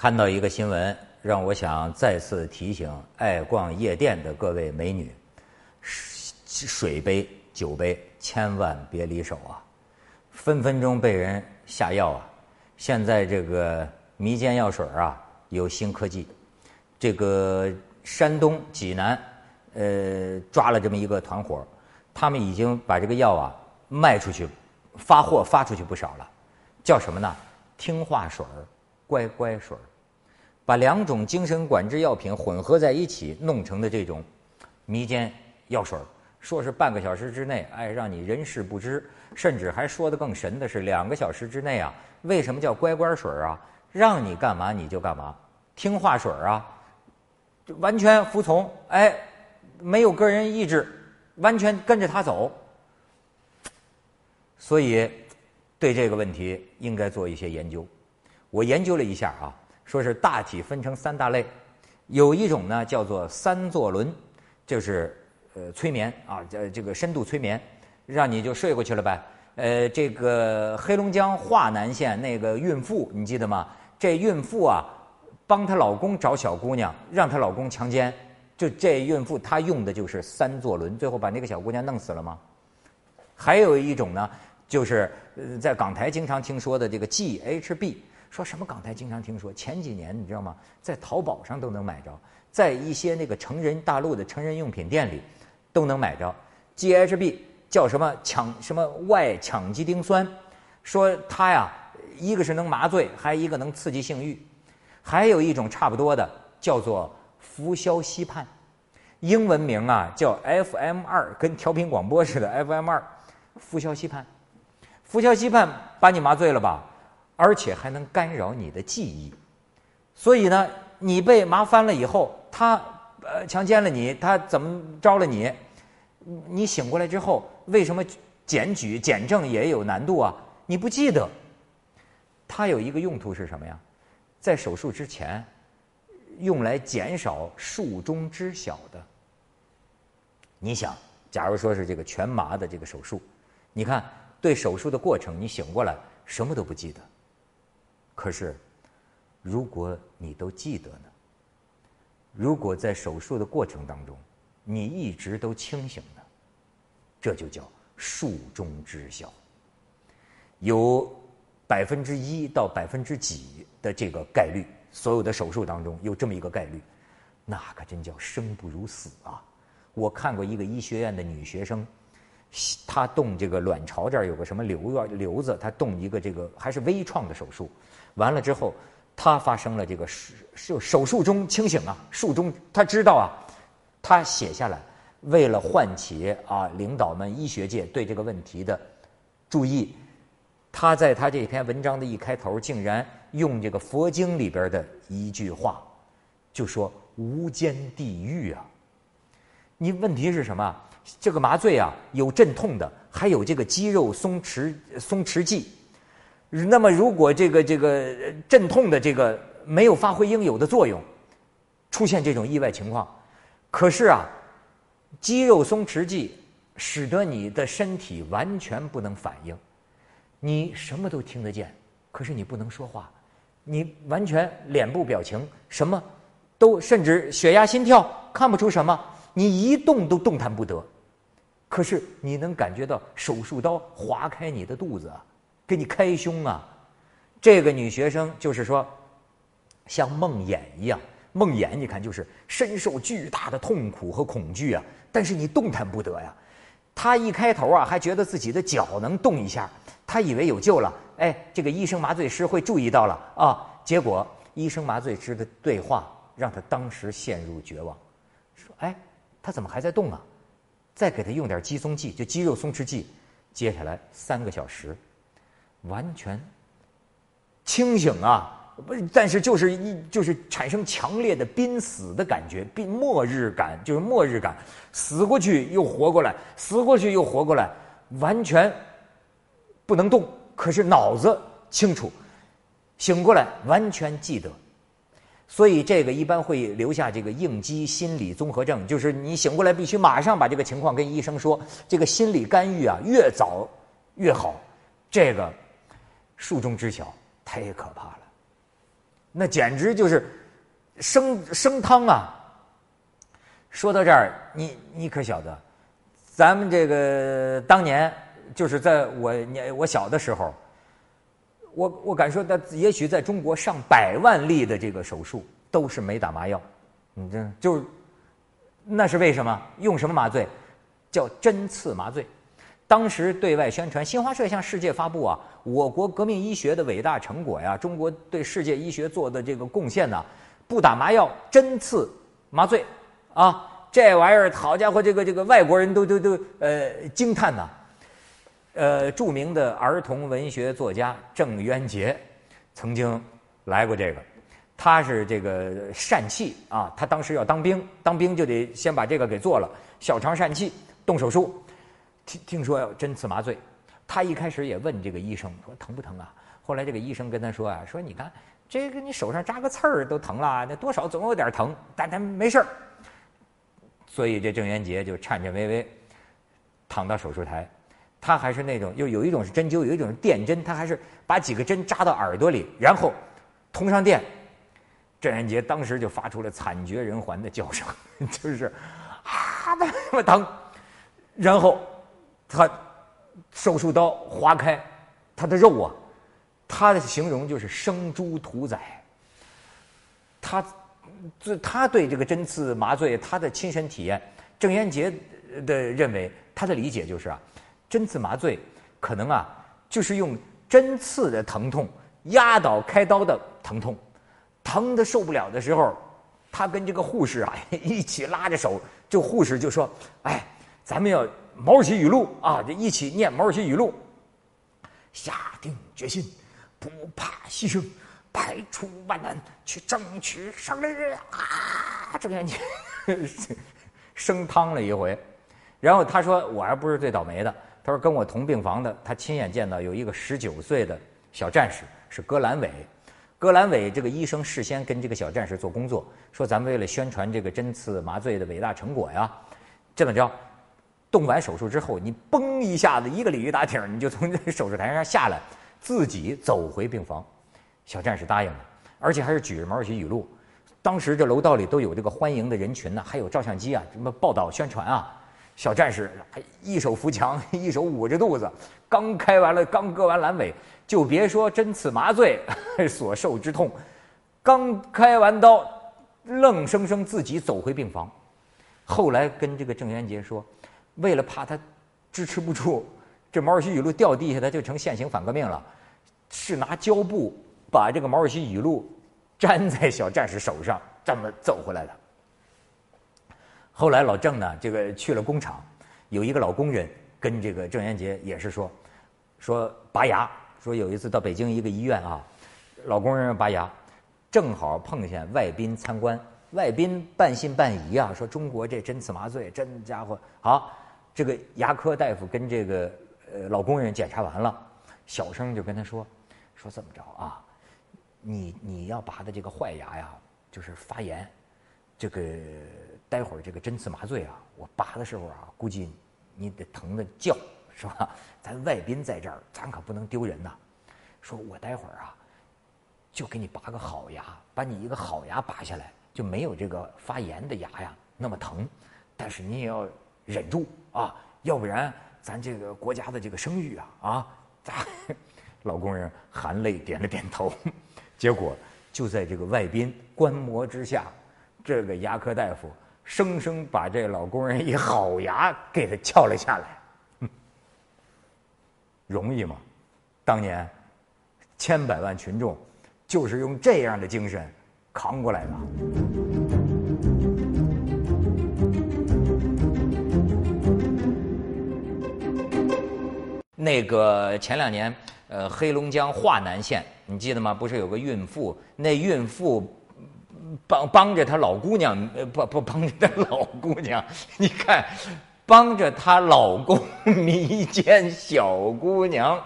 看到一个新闻，让我想再次提醒爱逛夜店的各位美女：水杯、酒杯千万别离手啊！分分钟被人下药啊！现在这个迷奸药水啊，有新科技。这个山东济南，呃，抓了这么一个团伙，他们已经把这个药啊卖出去，发货发出去不少了。叫什么呢？听话水儿、乖乖水儿。把两种精神管制药品混合在一起弄成的这种迷奸药水说是半个小时之内，哎，让你人事不知，甚至还说的更神的是，两个小时之内啊，为什么叫乖乖水啊？让你干嘛你就干嘛，听话水啊，完全服从，哎，没有个人意志，完全跟着他走。所以，对这个问题应该做一些研究。我研究了一下啊。说是大体分成三大类，有一种呢叫做三座轮，就是呃催眠啊，这这个深度催眠，让你就睡过去了呗。呃，这个黑龙江桦南县那个孕妇，你记得吗？这孕妇啊，帮她老公找小姑娘，让她老公强奸，就这孕妇她用的就是三座轮，最后把那个小姑娘弄死了吗？还有一种呢，就是在港台经常听说的这个 GHB。说什么？港台经常听说，前几年你知道吗？在淘宝上都能买着，在一些那个成人大陆的成人用品店里都能买着。GHB 叫什么？羟什么外羟基丁酸？说它呀，一个是能麻醉，还一个能刺激性欲。还有一种差不多的，叫做氟硝西泮，英文名啊叫 FM 二，跟调频广播似的 FM 二，氟硝西泮。氟硝西泮把你麻醉了吧？而且还能干扰你的记忆，所以呢，你被麻翻了以后，他呃强奸了你，他怎么着了你？你醒过来之后，为什么检举检证也有难度啊？你不记得？它有一个用途是什么呀？在手术之前，用来减少术中知晓的。你想，假如说是这个全麻的这个手术，你看对手术的过程，你醒过来什么都不记得。可是，如果你都记得呢？如果在手术的过程当中，你一直都清醒呢，这就叫术中知晓。有百分之一到百分之几的这个概率，所有的手术当中有这么一个概率，那可真叫生不如死啊！我看过一个医学院的女学生。他动这个卵巢这儿有个什么瘤啊瘤子，他动一个这个还是微创的手术，完了之后，他发生了这个手手术中清醒啊，术中他知道啊，他写下来，为了唤起啊领导们医学界对这个问题的注意，他在他这篇文章的一开头竟然用这个佛经里边的一句话，就说无间地狱啊，你问题是什么？这个麻醉啊，有镇痛的，还有这个肌肉松弛松弛剂。那么，如果这个这个镇痛的这个没有发挥应有的作用，出现这种意外情况，可是啊，肌肉松弛剂使得你的身体完全不能反应，你什么都听得见，可是你不能说话，你完全脸部表情什么都，甚至血压心跳看不出什么。你一动都动弹不得，可是你能感觉到手术刀划开你的肚子啊，给你开胸啊！这个女学生就是说，像梦魇一样，梦魇你看就是深受巨大的痛苦和恐惧啊，但是你动弹不得呀。她一开头啊，还觉得自己的脚能动一下，她以为有救了。哎，这个医生麻醉师会注意到了啊，结果医生麻醉师的对话让她当时陷入绝望，说：“哎。”他怎么还在动啊？再给他用点肌松剂，就肌肉松弛剂。接下来三个小时，完全清醒啊！不，但是就是一就是产生强烈的濒死的感觉，濒末日感，就是末日感，死过去又活过来，死过去又活过来，完全不能动，可是脑子清楚，醒过来完全记得。所以这个一般会留下这个应激心理综合症，就是你醒过来必须马上把这个情况跟医生说。这个心理干预啊，越早越好。这个术中知晓太可怕了。那简直就是生生汤啊！说到这儿，你你可晓得，咱们这个当年就是在我年我小的时候，我我敢说，那也许在中国上百万例的这个手术都是没打麻药，你这就是那是为什么？用什么麻醉？叫针刺麻醉。当时对外宣传，新华社向世界发布啊，我国革命医学的伟大成果呀，中国对世界医学做的这个贡献呢，不打麻药，针刺麻醉。啊，这玩意儿，好家伙，这个这个外国人都都都呃惊叹呐。呃，著名的儿童文学作家郑渊洁曾经来过这个，他是这个疝气啊，他当时要当兵，当兵就得先把这个给做了，小肠疝气，动手术，听听说要针刺麻醉，他一开始也问这个医生说疼不疼啊？后来这个医生跟他说啊，说你看这个你手上扎个刺儿都疼了，那多少总有点疼，但他没事儿。所以这郑渊洁就颤颤巍巍躺到手术台，他还是那种，又有一种是针灸，有一种是电针，他还是把几个针扎到耳朵里，然后通上电。郑渊洁当时就发出了惨绝人寰的叫声，就是啊，那么疼。然后他手术刀划开他的肉啊，他的形容就是生猪屠宰。他。这他对这个针刺麻醉他的亲身体验，郑渊洁的认为他的理解就是啊，针刺麻醉可能啊就是用针刺的疼痛压倒开刀的疼痛，疼的受不了的时候，他跟这个护士啊 一起拉着手，这护士就说：“哎，咱们要毛主席语录啊，就一起念毛主席语录，下定决心，不怕牺牲。”排除万难去争取胜利啊！郑渊洁生汤了一回，然后他说：“我还不是最倒霉的。”他说：“跟我同病房的，他亲眼见到有一个十九岁的小战士是戈兰伟。戈兰伟这个医生事先跟这个小战士做工作，说咱们为了宣传这个针刺麻醉的伟大成果呀，这么着，动完手术之后，你嘣一下子一个鲤鱼打挺，你就从这手术台上下来，自己走回病房。”小战士答应了，而且还是举着毛主席语录。当时这楼道里都有这个欢迎的人群呢，还有照相机啊，什么报道宣传啊。小战士一手扶墙，一手捂着肚子，刚开完了，刚割完阑尾，就别说针刺麻醉 所受之痛，刚开完刀，愣生生自己走回病房。后来跟这个郑渊洁说，为了怕他支持不住，这毛主席语录掉地下，他就成现行反革命了，是拿胶布。把这个毛主席语录粘在小战士手上，这么走回来的。后来老郑呢，这个去了工厂，有一个老工人跟这个郑渊洁也是说，说拔牙，说有一次到北京一个医院啊，老工人拔牙，正好碰见外宾参观，外宾半信半疑啊，说中国这针刺麻醉，真家伙好，这个牙科大夫跟这个呃老工人检查完了，小声就跟他说，说怎么着啊？你你要拔的这个坏牙呀，就是发炎，这个待会儿这个针刺麻醉啊，我拔的时候啊，估计你得疼的叫，是吧？咱外宾在这儿，咱可不能丢人呐。说我待会儿啊，就给你拔个好牙，把你一个好牙拔下来，就没有这个发炎的牙呀那么疼，但是你也要忍住啊，要不然咱这个国家的这个声誉啊啊，咱 老工人含泪点了点头。结果就在这个外宾观摩之下，这个牙科大夫生生把这老工人一好牙给他撬了下来，容易吗？当年千百万群众就是用这样的精神扛过来的。那个前两年。呃，黑龙江桦南县，你记得吗？不是有个孕妇，那孕妇帮帮着她老姑娘，呃，不不帮着她老姑娘，你看，帮着她老公迷奸小姑娘。